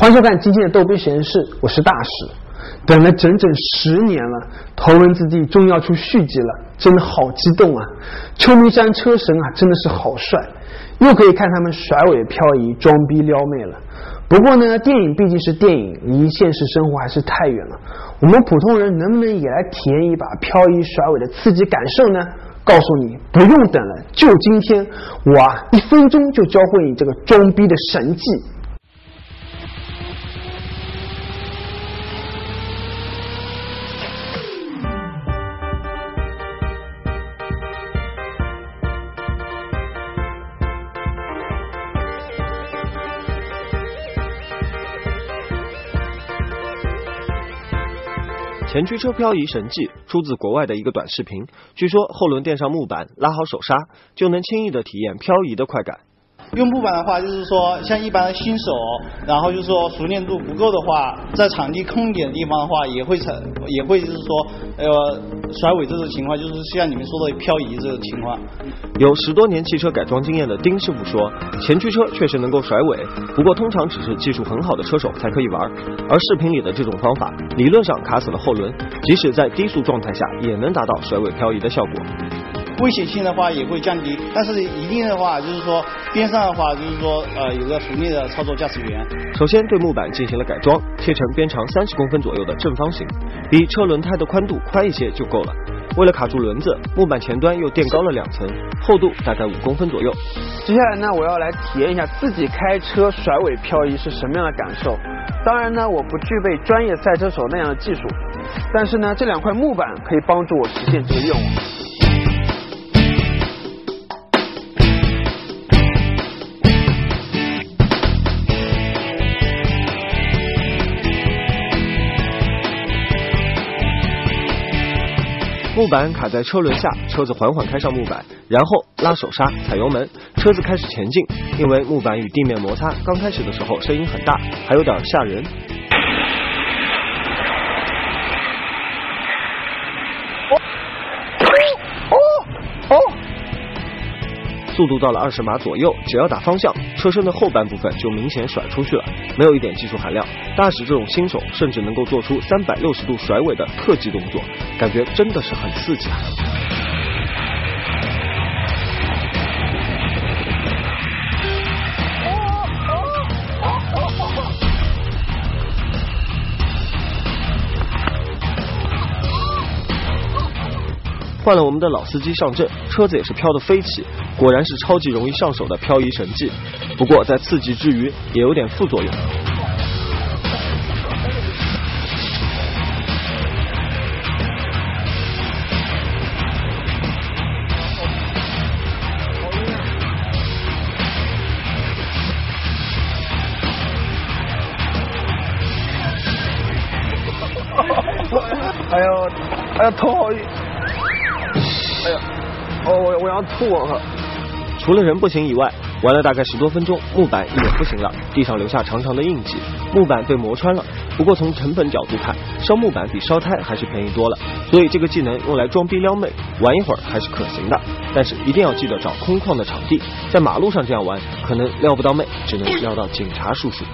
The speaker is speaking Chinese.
欢迎收看今天的逗比实验室，我是大使。等了整整十年了，头文字 D 终于要出续集了，真的好激动啊！秋名山车神啊，真的是好帅，又可以看他们甩尾漂移、装逼撩妹了。不过呢，电影毕竟是电影，离现实生活还是太远了。我们普通人能不能也来体验一把漂移甩尾的刺激感受呢？告诉你，不用等了，就今天，我啊，一分钟就教会你这个装逼的神技。前驱车漂移神技出自国外的一个短视频，据说后轮垫上木板，拉好手刹，就能轻易的体验漂移的快感。用木板的话，就是说像一般的新手，然后就是说熟练度不够的话，在场地空一点的地方的话，也会成，也会就是说呃甩尾这种情况，就是像你们说的漂移这种情况。有十多年汽车改装经验的丁师傅说，前驱车确实能够甩尾，不过通常只是技术很好的车手才可以玩。而视频里的这种方法，理论上卡死了后轮，即使在低速状态下，也能达到甩尾漂移的效果。危险性的话也会降低，但是一定的话就是说边上的话就是说呃有个熟练的操作驾驶员。首先对木板进行了改装，切成边长三十公分左右的正方形，比车轮胎的宽度宽一些就够了。为了卡住轮子，木板前端又垫高了两层，厚度大概五公分左右。接下来呢，我要来体验一下自己开车甩尾漂移是什么样的感受。当然呢，我不具备专业赛车手那样的技术，但是呢，这两块木板可以帮助我实现这个愿望。木板卡在车轮下，车子缓缓开上木板，然后拉手刹，踩油门，车子开始前进。因为木板与地面摩擦，刚开始的时候声音很大，还有点吓人。速度到了二十码左右，只要打方向，车身的后半部分就明显甩出去了，没有一点技术含量。大使这种新手甚至能够做出三百六十度甩尾的特技动作，感觉真的是很刺激啊！换了我们的老司机上阵，车子也是飘得飞起，果然是超级容易上手的漂移神技。不过在刺激之余，也有点副作用。哎呦，哎呀，头好晕。哎呀，哦，我我要吐了！除了人不行以外，玩了大概十多分钟，木板也不行了，地上留下长长的印记，木板被磨穿了。不过从成本角度看，烧木板比烧胎还是便宜多了，所以这个技能用来装逼撩妹，玩一会儿还是可行的。但是一定要记得找空旷的场地，在马路上这样玩，可能撩不到妹，只能撩到警察叔叔。